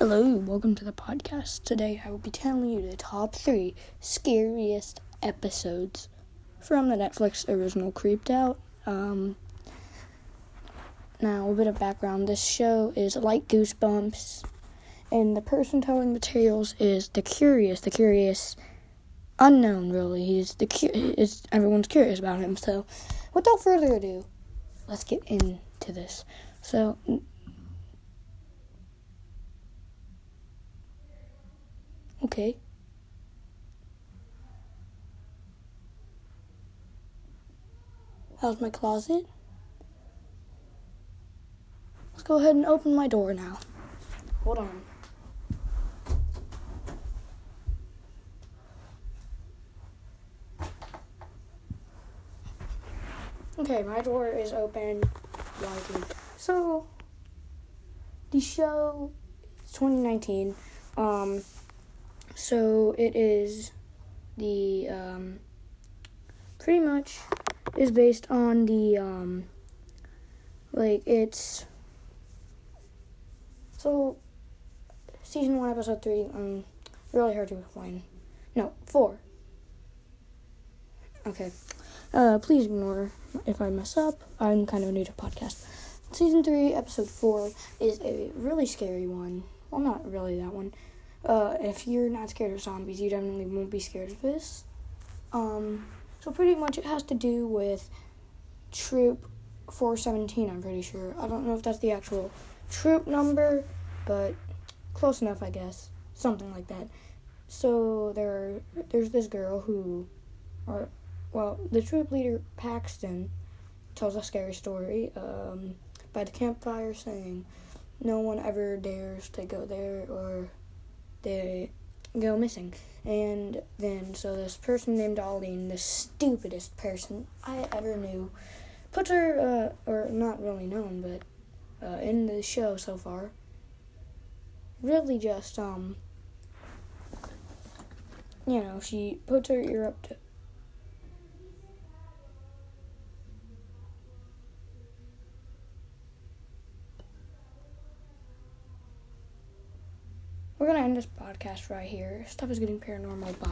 Hello, welcome to the podcast. Today I will be telling you the top three scariest episodes from the Netflix original Creeped Out. Um, now, a bit of background this show is like Goosebumps, and the person telling the tales is the curious, the curious unknown, really. He's the cu- is everyone's curious about him. So, without further ado, let's get into this. So, Okay. How's my closet? Let's go ahead and open my door now. Hold on. Okay, my door is open. So, the show is 2019. Um, so it is the um, pretty much is based on the um, like it's so season one episode three um really hard to explain. No four. Okay. Uh please ignore if i mess up. I'm kind of new to podcast season three episode four is a really scary one. Well not really that one uh, if you're not scared of zombies, you definitely won't be scared of this. Um, so pretty much it has to do with Troop 417, I'm pretty sure. I don't know if that's the actual troop number, but close enough, I guess. Something like that. So there, there's this girl who, or, well, the troop leader, Paxton, tells a scary story um, by the campfire saying, no one ever dares to go there or they go missing. And then, so this person named Arlene, the stupidest person I ever knew, puts her, uh, or not really known, but uh, in the show so far, really just, um, you know, she puts her ear up to We're gonna end this podcast right here. Stuff is getting paranormal. Bye.